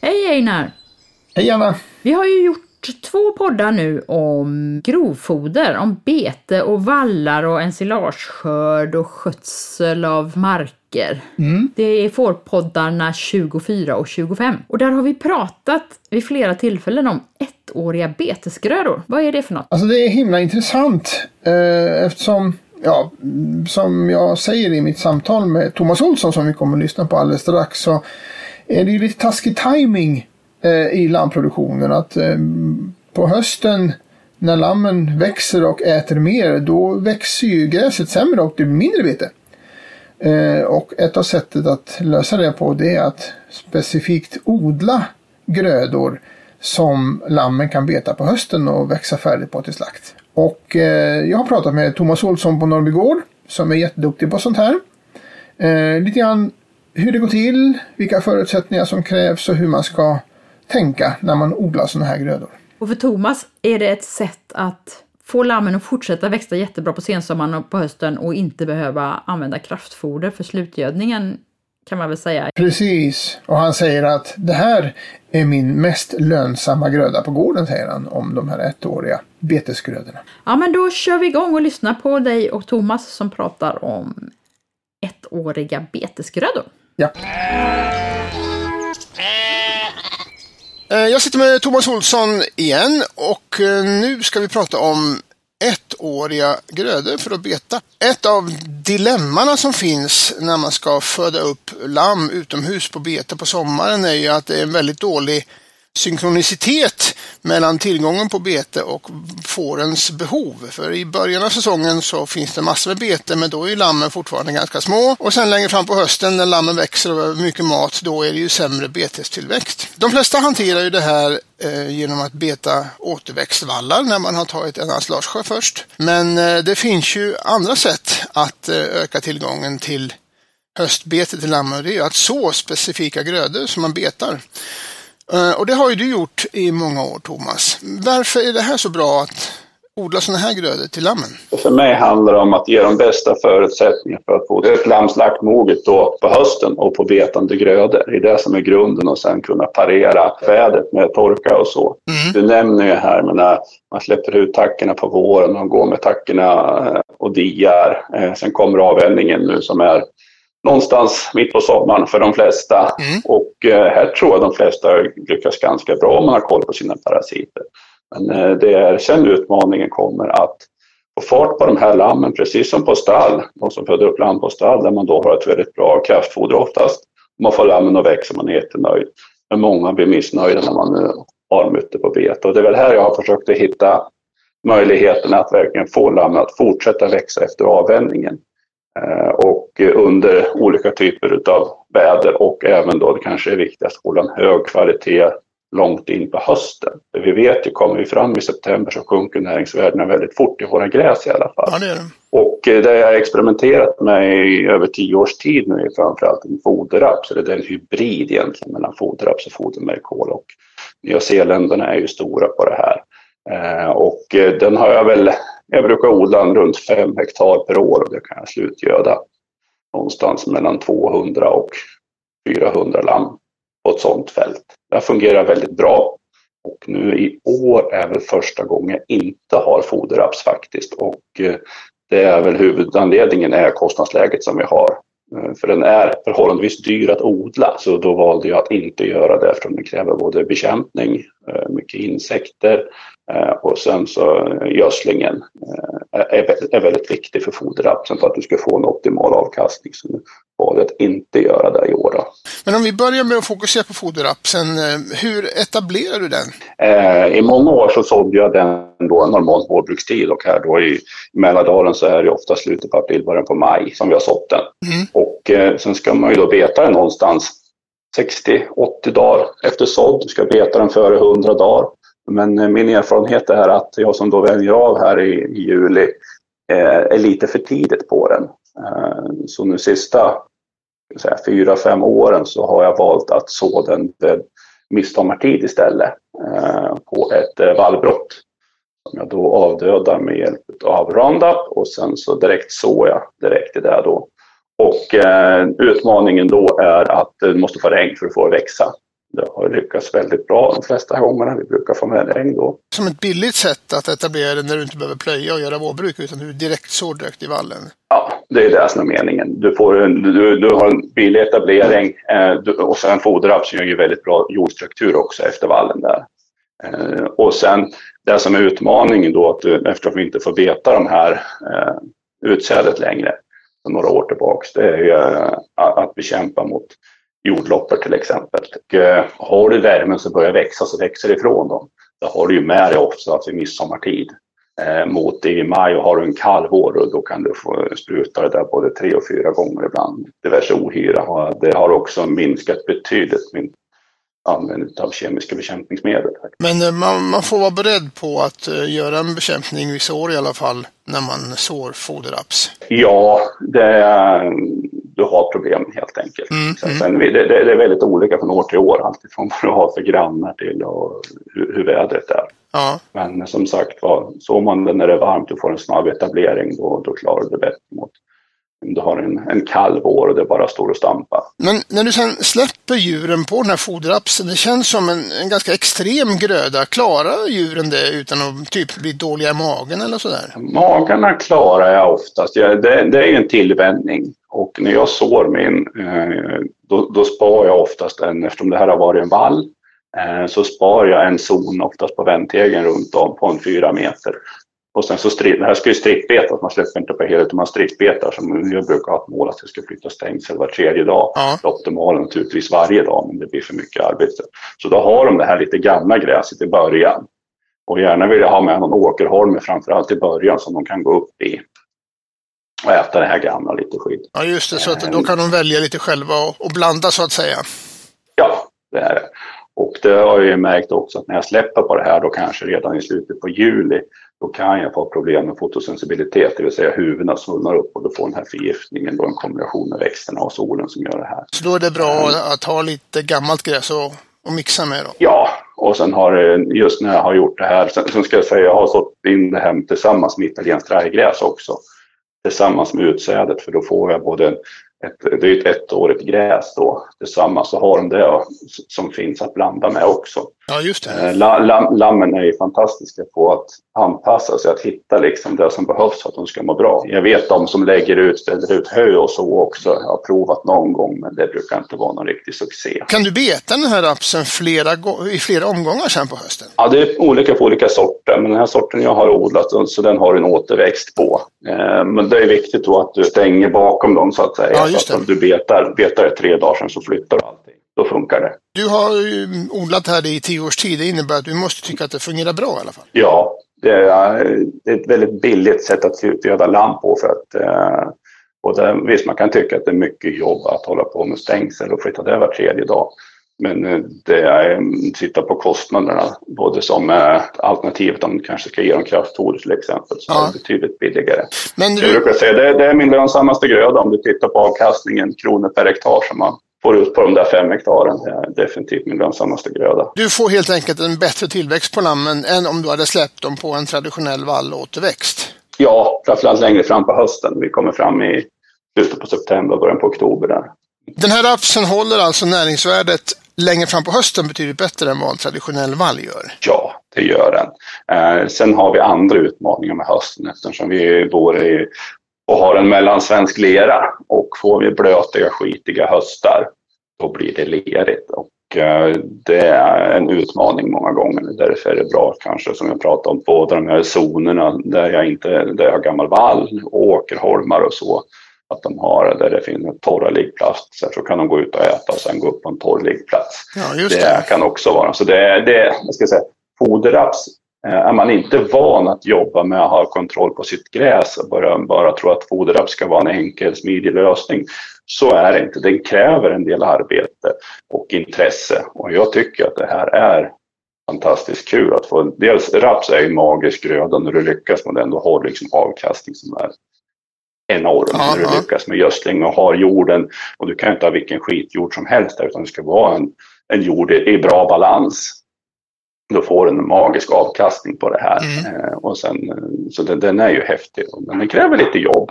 Hej Einar! Hej Anna! Vi har ju gjort två poddar nu om grovfoder, om bete och vallar och ensilageskörd och skötsel av marker. Mm. Det är fårpoddarna 24 och 25. Och där har vi pratat vid flera tillfällen om ettåriga betesgrödor. Vad är det för något? Alltså det är himla intressant eh, eftersom, ja, som jag säger i mitt samtal med Thomas Olsson som vi kommer att lyssna på alldeles strax så är det ju lite taskig timing eh, i lammproduktionen. Att eh, på hösten när lammen växer och äter mer då växer ju gräset sämre och det blir mindre bete. Eh, och ett av sättet att lösa det på det är att specifikt odla grödor som lammen kan beta på hösten och växa färdigt på till slakt. Och eh, jag har pratat med Thomas Olsson på Norrby Gård som är jätteduktig på sånt här. Eh, lite grann hur det går till, vilka förutsättningar som krävs och hur man ska tänka när man odlar sådana här grödor. Och för Thomas är det ett sätt att få lammen att fortsätta växa jättebra på sensommaren och på hösten och inte behöva använda kraftfoder för slutgödningen kan man väl säga. Precis, och han säger att det här är min mest lönsamma gröda på gården, säger han om de här ettåriga betesgrödorna. Ja, men då kör vi igång och lyssnar på dig och Thomas som pratar om ettåriga betesgrödor. Ja. Eh, Jag sitter med Thomas Olsson igen och eh, nu ska vi prata om ettåriga grödor för att beta. Ett av dilemmana som finns när man ska föda upp lamm utomhus på bete på sommaren är ju att det är en väldigt dålig synkronicitet mellan tillgången på bete och fårens behov. För i början av säsongen så finns det massor med bete men då är lammen fortfarande ganska små. Och sen längre fram på hösten när lammen växer och behöver mycket mat då är det ju sämre betestillväxt. De flesta hanterar ju det här eh, genom att beta återväxtvallar när man har tagit en ensilageskörd först. Men eh, det finns ju andra sätt att eh, öka tillgången till höstbete till lammen och det är ju att så specifika grödor som man betar. Eh, Och det har ju du gjort i många år, Thomas. Varför är det här så bra att odla sådana här grödor till lammen? För mig handlar det om att ge de bästa förutsättningarna för att få ett lamm slaktmoget då på hösten och på betande grödor. Det är det som är grunden och sen kunna parera vädret med torka och så. Du nämner ju här men när man släpper ut tackorna på våren och går med tackorna eh, och diar. Eh, Sen kommer avvändningen nu som är någonstans mitt på sommaren för de flesta. Och eh, här tror jag de flesta lyckas ganska bra om man har koll på sina parasiter. Men eh, det är sen utmaningen kommer att få fart på de här lammen, precis som på stall. De som föder upp lamm på stall, där man då har ett väldigt bra kraftfoder oftast. Man får lammen att växa, man är jättenöjd. Men många blir missnöjda när man nu har dem ute på bete. Och det är väl här jag har försökt att hitta möjligheten att verkligen få lammen att fortsätta växa efter avvändningen. Eh, och under olika typer av väder och även då det kanske är viktigast att hålla en hög kvalitet långt in på hösten. För vi vet ju, kommer vi fram i september så sjunker näringsvärdena väldigt fort i våra gräs i alla fall. Ja, det är det. Och eh, det jag har experimenterat med i över tio års tid nu är framförallt en foderraps, eller det är en hybrid egentligen mellan foderraps och fodermärkol. Och Nya Zeeländerna är ju stora på det här. Eh, och den har jag väl, jag brukar odla runt fem hektar per år och det kan jag slutgöda någonstans mellan 200 och 400 lamm på ett sådant fält. Det fungerar väldigt bra. Och nu i år är väl första gången jag inte har foderraps faktiskt. Och eh, det är väl huvudanledningen är kostnadsläget som vi har. Eh, för den är förhållandevis dyr att odla så då valde jag att inte göra det eftersom den kräver både bekämpning, eh, mycket insekter och sen så eh, gödslingen eh, är vä- är väldigt viktig för foderrapsen för att du ska få en optimal avkastning. Så nu valde att inte göra det i år. Då. Men om vi börjar med att fokusera på foderrapsen, eh, hur etablerar du den? Eh, I många år så sålde jag den då en normal vårbrukstid och här då i Mälardalen så är det ofta slutet på april, början på maj som vi har sått den. Och eh, sen ska man ju då beta den någonstans 60-80 dagar efter sådd. Du ska beta den före 100 dagar. Men eh, min erfarenhet är att jag som då väljer av här i, i juli eh, är lite för tidigt på den. Eh, så nu sista säga, fyra, fem åren så har jag valt att så den vid midsommartid istället på ett vallbrott. som jag då avdödar med hjälp av Roundup och sen så direkt sår jag direkt i det då. Och eh, utmaningen då är att du måste få regn för att få det att växa. Det har lyckats väldigt bra de flesta gångerna. Vi brukar få med regn då. Som ett billigt sätt att etablera det när du inte behöver plöja och göra vårbruk utan du direkt sår direkt i vallen. Ja, det är det som är meningen. Du, får en, du, du har en billig etablering eh, du, och sen foderrapp som gör väldigt bra jordstruktur också efter vallen där. Eh, och sen det som är utmaningen då, att du, eftersom vi inte får beta de här eh, utsädet längre, några år tillbaks, det är ju eh, att bekämpa mot jordloppor till exempel. Och, eh, har du värmen som börjar växa så växer det ifrån dem. Då har du ju med dig också alltså i midsommartid. Eh, mot i maj och har du en kall vår och då kan du få spruta det där både tre och fyra gånger ibland. Diverse ohyra. Det har också minskat betydligt min användning av kemiska bekämpningsmedel. Men eh, man, man, får vara beredd på att göra en bekämpning vissa år i alla fall när man sår foderraps? Ja, det du har problem helt enkelt. Mm, sen, mm. Sen, det, det, är väldigt olika från år till år, alltifrån vad du har för grannar till och hur, hur vädret är. Ja. Men som sagt var, så man det när det är varmt och får en snabb etablering, då, då klarar du det bättre mot om du har en, en kall vår och det bara står och stampar. Men när du sen släpper djuren på den här foderapsen, det känns som en, en ganska extrem gröda. Klarar djuren det utan att typ bli dåliga i magen eller sådär? Magarna klarar jag oftast. Ja, det, det är ju en tillvänjning. Och när jag sår min, eh, då, då spar jag oftast en, eftersom det här har varit en vall, eh, så spar jag en zon oftast på vändtegen runt om på en fyra meter. Och sen så det här ska ju strippbetas, man släpper inte på hela utan man strippbetar som jag brukar ha ett mål att jag ska flytta stängsel var tredje dag. Ja. Det optimala naturligtvis varje dag men det blir för mycket arbete. Så då har de det här lite gamla gräset i början. Och gärna vill jag ha med någon åkerholme framförallt i början som de kan gå upp i. Och äta det här gamla lite skit. Ja just det, så att då kan de välja lite själva och, blanda så att säga. Ja, det är det. Och det har jag ju märkt också att när jag släpper på det här då kanske redan i slutet på juli då kan jag få problem med fotosensibilitet, det vill säga huvudena svullnar upp och då får den här förgiftningen då en kombination med växterna och solen som gör det här. Så då är det bra att ha lite gammalt gräs och, och mixa med då? Ja, och sen har just när jag har gjort det här, sen, sen ska jag säga jag har sått in det här tillsammans med italienskt rajgräs också. Tillsammans med utsädet för då får jag både ett, det är ett ettårigt gräs då tillsammans så har de det som finns att blanda med också. Ja, just det. Eh, lam, lammen är ju fantastiska på att anpassa sig, att hitta liksom det som behövs för att de ska må bra. Jag vet de som lägger ut, ställer ut hö och så också. Jag har provat någon gång men det brukar inte vara någon riktig succé. Kan du beta den här rapsen flera, i flera omgångar sen på hösten? Ja, det är olika på olika sorter. Men den här sorten jag har odlat så den har en återväxt på. Eh, men det är viktigt då att du stänger bakom dem så att säga. Ja. Så att du betar, betar tre dagar sedan så flyttar du allting då funkar det. Du har odlat här i tio års tid. Det innebär att du måste tycka att det fungerar bra i alla fall. Ja, det är ett väldigt billigt sätt att göda lamm på. För att, eh, och det, visst, man kan tycka att det är mycket jobb att hålla på med stängsel och flytta det var tredje dag. Men eh, det är, titta på kostnaderna, både som eh, alternativet om du kanske ska ge dem kraftfoder till exempel, så ja. är det betydligt billigare. Men du... Jag brukar säga det, det är min lönsammaste gröda om du tittar på avkastningen kronor per hektar som man får ut på de där fem hektaren. Det är definitivt min lönsammaste gröda. Du får helt enkelt en bättre tillväxt på lammen än om du hade släppt dem på en traditionell vallåterväxt? Ja, framförallt längre fram på hösten. Vi kommer fram i slutet på september, början på oktober där. Den här rapsen håller alltså näringsvärdet längre fram på hösten betydligt bättre än vad en traditionell vall gör? Ja, det gör den. Eh, sen har vi andra utmaningar med hösten eftersom vi bor i och har en mellansvensk lera och får vi blötiga, skitiga höstar, då blir det lerigt. Och eh, det är en utmaning många gånger. Därför är det bra kanske som jag pratade om, båda de här zonerna där jag inte där jag har gammal vall, åkerholmar och så. Att de har där det finns torra liggplatser så kan de gå ut och äta och sen gå upp på en torr liggplats. Ja, det. det. kan också vara så. Det, det jag ska säga, foderraps är man inte van att jobba med att ha kontroll på sitt gräs och bara, bara tro att foderraps ska vara en enkel, smidig lösning, så är det inte. Den kräver en del arbete och intresse och jag tycker att det här är fantastiskt kul att få. Dels raps är ju magisk gröda när du lyckas med den. Du har liksom avkastning som är enorm Aha. när du lyckas med gödsling och har jorden. Och du kan inte ha vilken skitjord som helst där utan det ska vara en, en jord i bra balans då får du en magisk avkastning på det här. Mm. och sen, så den, den, är ju häftig, men den kräver lite jobb.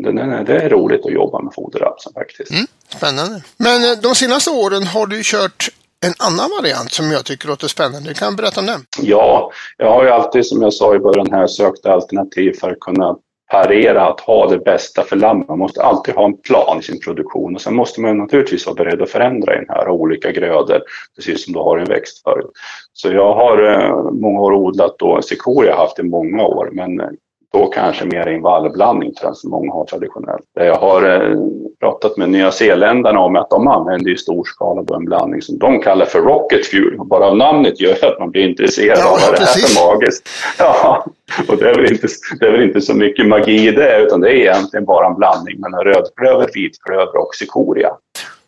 Den är, det är roligt att jobba med foderrapsen faktiskt. Mm, spännande. Men de senaste åren har du kört en annan variant som jag tycker låter spännande. Du kan berätta om den? Ja, jag har ju alltid som jag sa i början här sökt alternativ för att kunna parera att ha det bästa för lammet. Man måste alltid ha en plan i sin produktion och sen måste man naturligtvis vara beredd att förändra i den här olika grödor, precis som du har en växtföljd. Så jag har eh, många år odlat då, cikoria haft i många år, men eh, då kanske mer i en vallblandning som många har traditionellt. Jag har eh, pratat med Nya Zeeländarna om att de använder i stor skala då en blandning som de kallar för rocket fuel. Bara av namnet gör att man blir intresserad ja, av vad det är för magiskt. Ja, och det är, väl inte, det är väl inte så mycket magi i det, utan det är egentligen bara en blandning mellan rödklöver, vitklöver och cikoria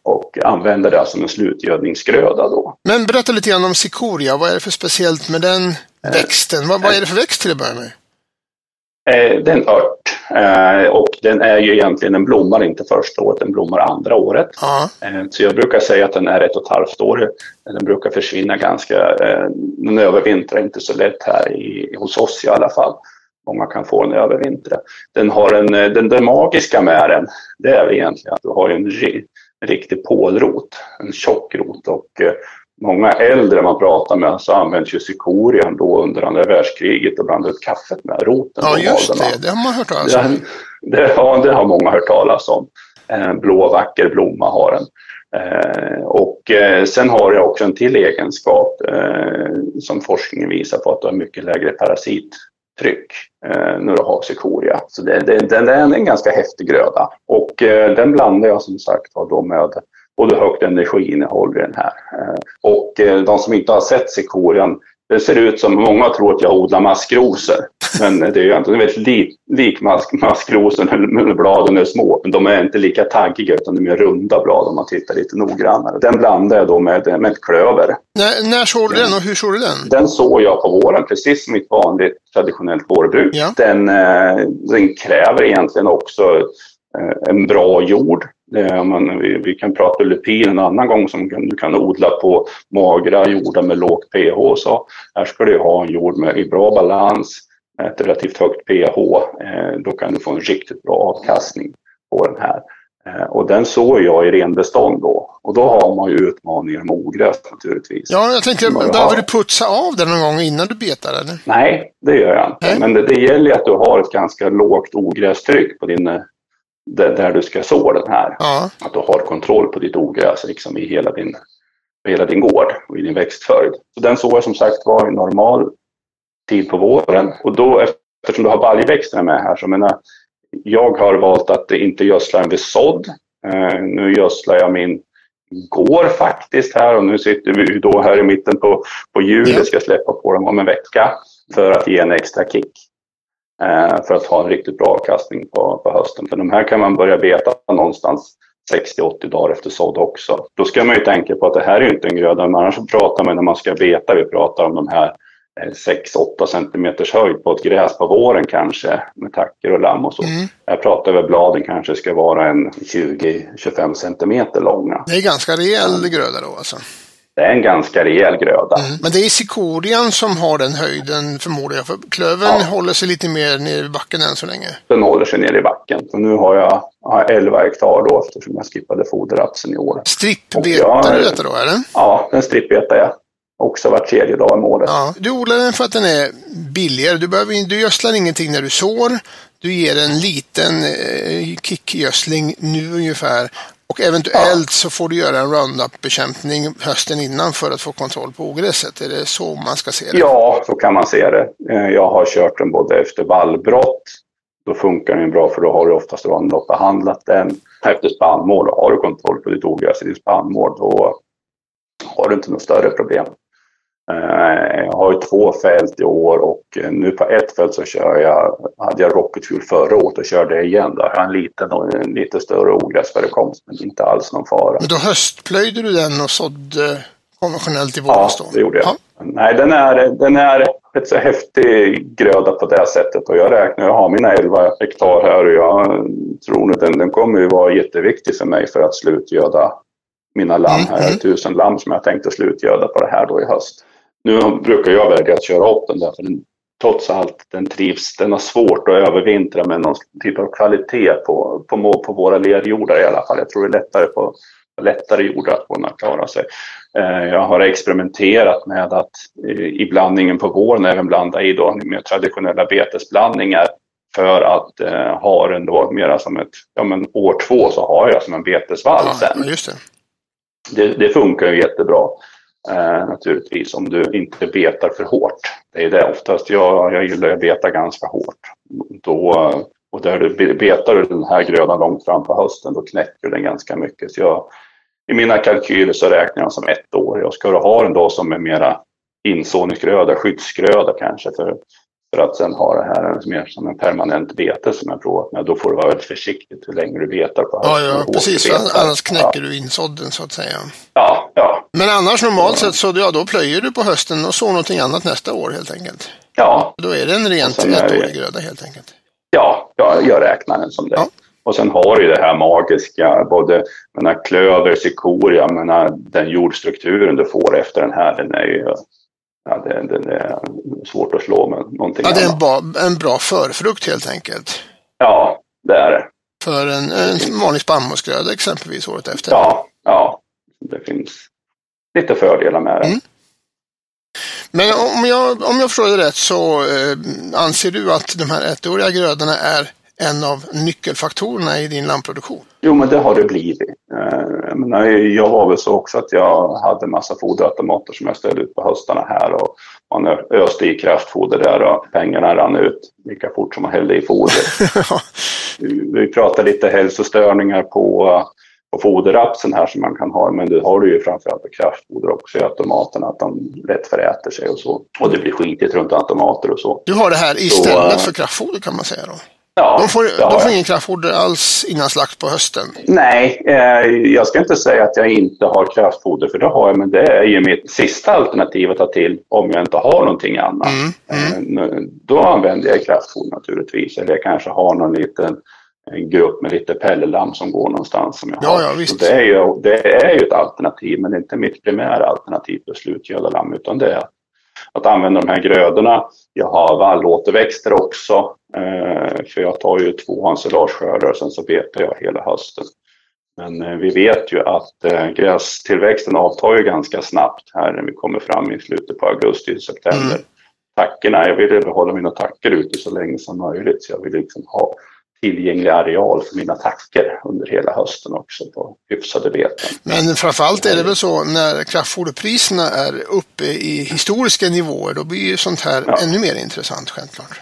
och använder det som en slutgödningsgröda då. Men berätta lite grann om cikoria. Vad är det för speciellt med den växten? Vad, vad är det för växt till att börja med? Eh, det är en ört eh, och den är ju egentligen, den blommar inte första året, den blommar andra året. Uh Så jag brukar säga att den är ett och ett halvt år. Den brukar försvinna ganska, den övervintrar inte så lätt här i, hos oss i alla fall. Många kan få den övervintra. Den har en, den, det magiska med den, det är egentligen att du har en, en riktig pålrot, en tjock rot och många äldre man pratar med så används ju cikorian då under andra världskriget och blandade ut kaffet med roten. Ja, just det. Det har man hört talas om. Det, det, ja, det har många hört talas om. En blå vacker blomma har den. Eh, och eh, sen har jag också en till egenskap eh, som forskningen visar på att du har mycket lägre parasittryck eh, när du har cikoria. Så det, det, den, är en ganska häftig gröda. Och eh, den blandar jag som sagt då med både högt energiinnehåll i den här. Eh, och eh, de som inte har sett cikorian, det ser ut som, många tror att jag odlar maskrosor. Men det är ju inte, väldigt lik, lik mask, maskrosor, bladen är små. Men de är inte lika taggiga utan de är runda blad om man tittar lite noggrannare. Den blandar jag då med, med klöver. När, när såg du den och hur såg du den? Den såg jag på våren, precis som ett vanligt traditionellt vårbruk. Ja. Den, eh, den kräver egentligen också en bra jord. Man, vi, vi, kan prata lupin en annan gång som du kan odla på magra jordar med lågt pH. Så här ska du ha en jord med i bra balans, ett relativt högt pH. Eh, då kan du få en riktigt bra avkastning på den här. Eh, och den såg jag i renbestånd då. Och då har man ju utmaningar med ogräs naturligtvis. Ja, jag tänkte, behöver du putsa av den någon gång innan du betar eller? Nej, det gör jag inte. Nej. Men det, det gäller att du har ett ganska lågt ogrästryck på din där du ska så den här. Ja. Att du har kontroll på ditt ogräs liksom i hela din, hela din gård och i din växtföljd. Så den såg jag som sagt var i normal tid på våren. Och då eftersom du har baljväxterna med här så menar jag har valt att inte gödsla den vid sådd. Uh, nu gödslar jag min går faktiskt här och nu sitter vi då här i mitten på, på juli, ja. ska släppa på dem om en vecka för att ge en extra kick. Eh, för att ha en riktigt bra avkastning på, på hösten. För de här kan man börja beta någonstans 60-80 dagar efter sådd också. Då ska man ju tänka på att det här är inte en gröda, men annars pratar man när man ska beta, vi pratar om de här 6-8 eh, centimeters höjd på ett gräs på våren kanske med tacker och lamm och så. Mm. Jag pratar över bladen kanske ska vara en 20-25 centimeter långa. Det är ganska rejäl gröda då alltså? det är en ganska rejäl gröda. Mm. Men det är cikorian som har den höjden förmodar jag. För klövern ja. håller sig lite mer ner i backen än så länge. Den håller sig ner i backen. Så nu har jag, jag 11 hektar då eftersom jag skippade foderrapsen i år. Strippbetar du detta då eller? Ja, den strippbetar jag. Också var tredje dag om året. Ja, du odlar den för att den är billigare. Du, behöver, du gödslar ingenting när du sår. Du ger en liten eh, kickgödsling nu ungefär och eventuellt så får du göra en Roundup-bekämpning hösten innan för att få kontroll på ogräset. Är det så man ska se det? Ja, så kan man se det. Eh, jag har kört den både efter vallbrott. Då funkar den bra för då har du oftast Roundup behandlat den. Efter spannmål, har du kontroll på ditt ogräs i ditt spannmål, då har du inte något större problem. Eh, jag har ju två fält i år och eh, nu på ett fält så kör jag, hade jag Rocket Fuel förra året och körde det igen. Har jag en liten och en lite större ogräsförekomst men inte alls någon fara. Men då höstplöjde du den och sådde konventionellt i våras då? Ja, det gjorde jag. Ja. Nej, den är, den är ett så häftig gröda på det sättet och jag räknar, jag har mina 11 hektar här och jag tror att den, den kommer ju vara jätteviktig för mig för att slutgöda mina lamm. Mm, här mm. tusen lamm som jag tänkte slutgöda på det här då i höst. Nu brukar jag välja att köra upp den där, för den, trots allt, den trivs. Den har svårt att övervintra med någon typ av kvalitet på, på, på våra lerjordar i alla fall. Jag tror det är lättare på lättare jordar att kunna klara sig. Eh, jag har experimenterat med att i blandningen på våren även blanda i då mer traditionella betesblandningar för att eh, ha den då mera som ett, ja men år två så har jag som en betesvall ja, sen. Just det. Det, det funkar ju jättebra. Eh, naturligtvis om du inte betar för hårt. Det är det oftast. Jag, jag gillar att beta ganska hårt. Då, och där du betar du den här grödan långt fram på hösten då knäcker den ganska mycket. Så jag, I mina kalkyler så räknar jag som ett år. Jag ska ha den då som en mera insåningsgröda, skyddsgröda kanske. För för att sen ha det här mer som en permanent bete som jag provat med. Då får du vara väldigt försiktig hur länge du betar på hösten. Ja, ja precis. Annars knäcker ja. du insådden så att säga. Ja, ja. Men annars normalt sett så ja, då plöjer du på hösten och så någonting annat nästa år helt enkelt. Ja. Då är det en rent ettårig gröda helt enkelt. Ja, ja, jag räknar den som det. Ja. Och sen har du det här magiska, både menar, klöver, cikoria, menar, den jordstrukturen du får efter den här, den är ju ja, det, det, är svårt att slå med någonting Ja, det är en bra, en bra förfrukt helt enkelt. Ja, det är det. För en, en vanlig spannmålsgröda exempelvis året efter. Ja, ja. Det finns lite fördelar med det. Mm. Men om jag, om jag förstår det rätt så eh, anser du att de här ettåriga grödorna är en av nyckelfaktorerna i din lammproduktion? Jo, men det har det blivit. Eh, jag, menar, jag var väl så också att jag hade massa foderautomater som jag ställde ut på höstarna här och man öste i kraftfoder där och pengarna rann ut lika fort som man hällde i foder. Vi pratade lite hälsostörningar på, på foderrapsen här som man kan ha, men det har du ju framförallt på kraftfoder också i automaterna, att de lätt föräter sig och så. Och det blir skitigt runt automater och så. Du har det här istället så, för kraftfoder kan man säga då? Ja, de får, de får ingen kraftfoder alls innan slakt på hösten? Nej, eh, jag ska inte säga att jag inte har kraftfoder, för det har jag, men det är ju mitt sista alternativ att ta till om jag inte har någonting annat. Mm, mm. Eh, då använder jag kraftfoder naturligtvis, eller jag kanske har någon liten en grupp med lite pellelam som går någonstans. Som jag ja, har. Ja, visst. Det, är ju, det är ju ett alternativ, men det är inte mitt primära alternativ för slutgöda lamm, utan det är att använda de här grödorna. Jag har vallåterväxter också, eh, för jag tar ju två ensilageskördar och sen så betar jag hela hösten. Men eh, vi vet ju att eh, grästillväxten avtar ju ganska snabbt här när vi kommer fram i slutet på augusti, september. Mm. Tackorna, jag vill behålla mina tackor ute så länge som möjligt så jag vill liksom ha tillgänglig areal för mina tacker under hela hösten också på hyfsade beten. Men framförallt är det väl så när kraftfoderpriserna är uppe i historiska nivåer, då blir ju sånt här ja. ännu mer intressant självklart.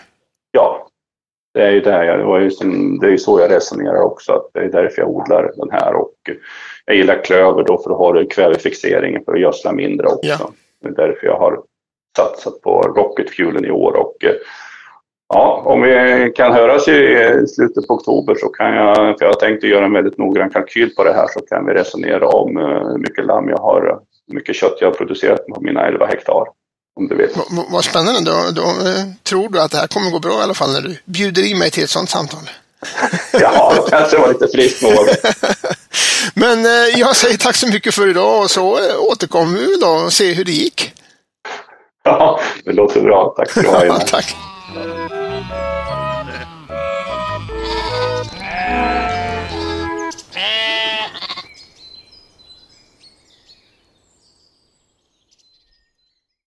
Det är ju det, det, var ju som, det är så jag resonerar också, att det är därför jag odlar den här och jag gillar klöver då för att ha kvävefixeringen för att gödsla mindre också. Ja. Det är därför jag har satsat på rocket fuelen i år och Ja, om vi kan höras i slutet på oktober så kan jag, för jag har tänkt att göra en väldigt noggrann kalkyl på det här, så kan vi resonera om eh, hur mycket lamm jag har, hur mycket kött jag har producerat på mina 11 hektar. Om du vill. V vad spännande, då, då eh, tror du att det här kommer gå bra i alla fall när du bjuder in mig till ett sådant samtal? ja, det kanske var lite friskt mål. Men eh, jag säger tack så mycket för idag och så återkommer vi då och ser hur det gick. Ja, det låter bra. Tack ska du ha. tack.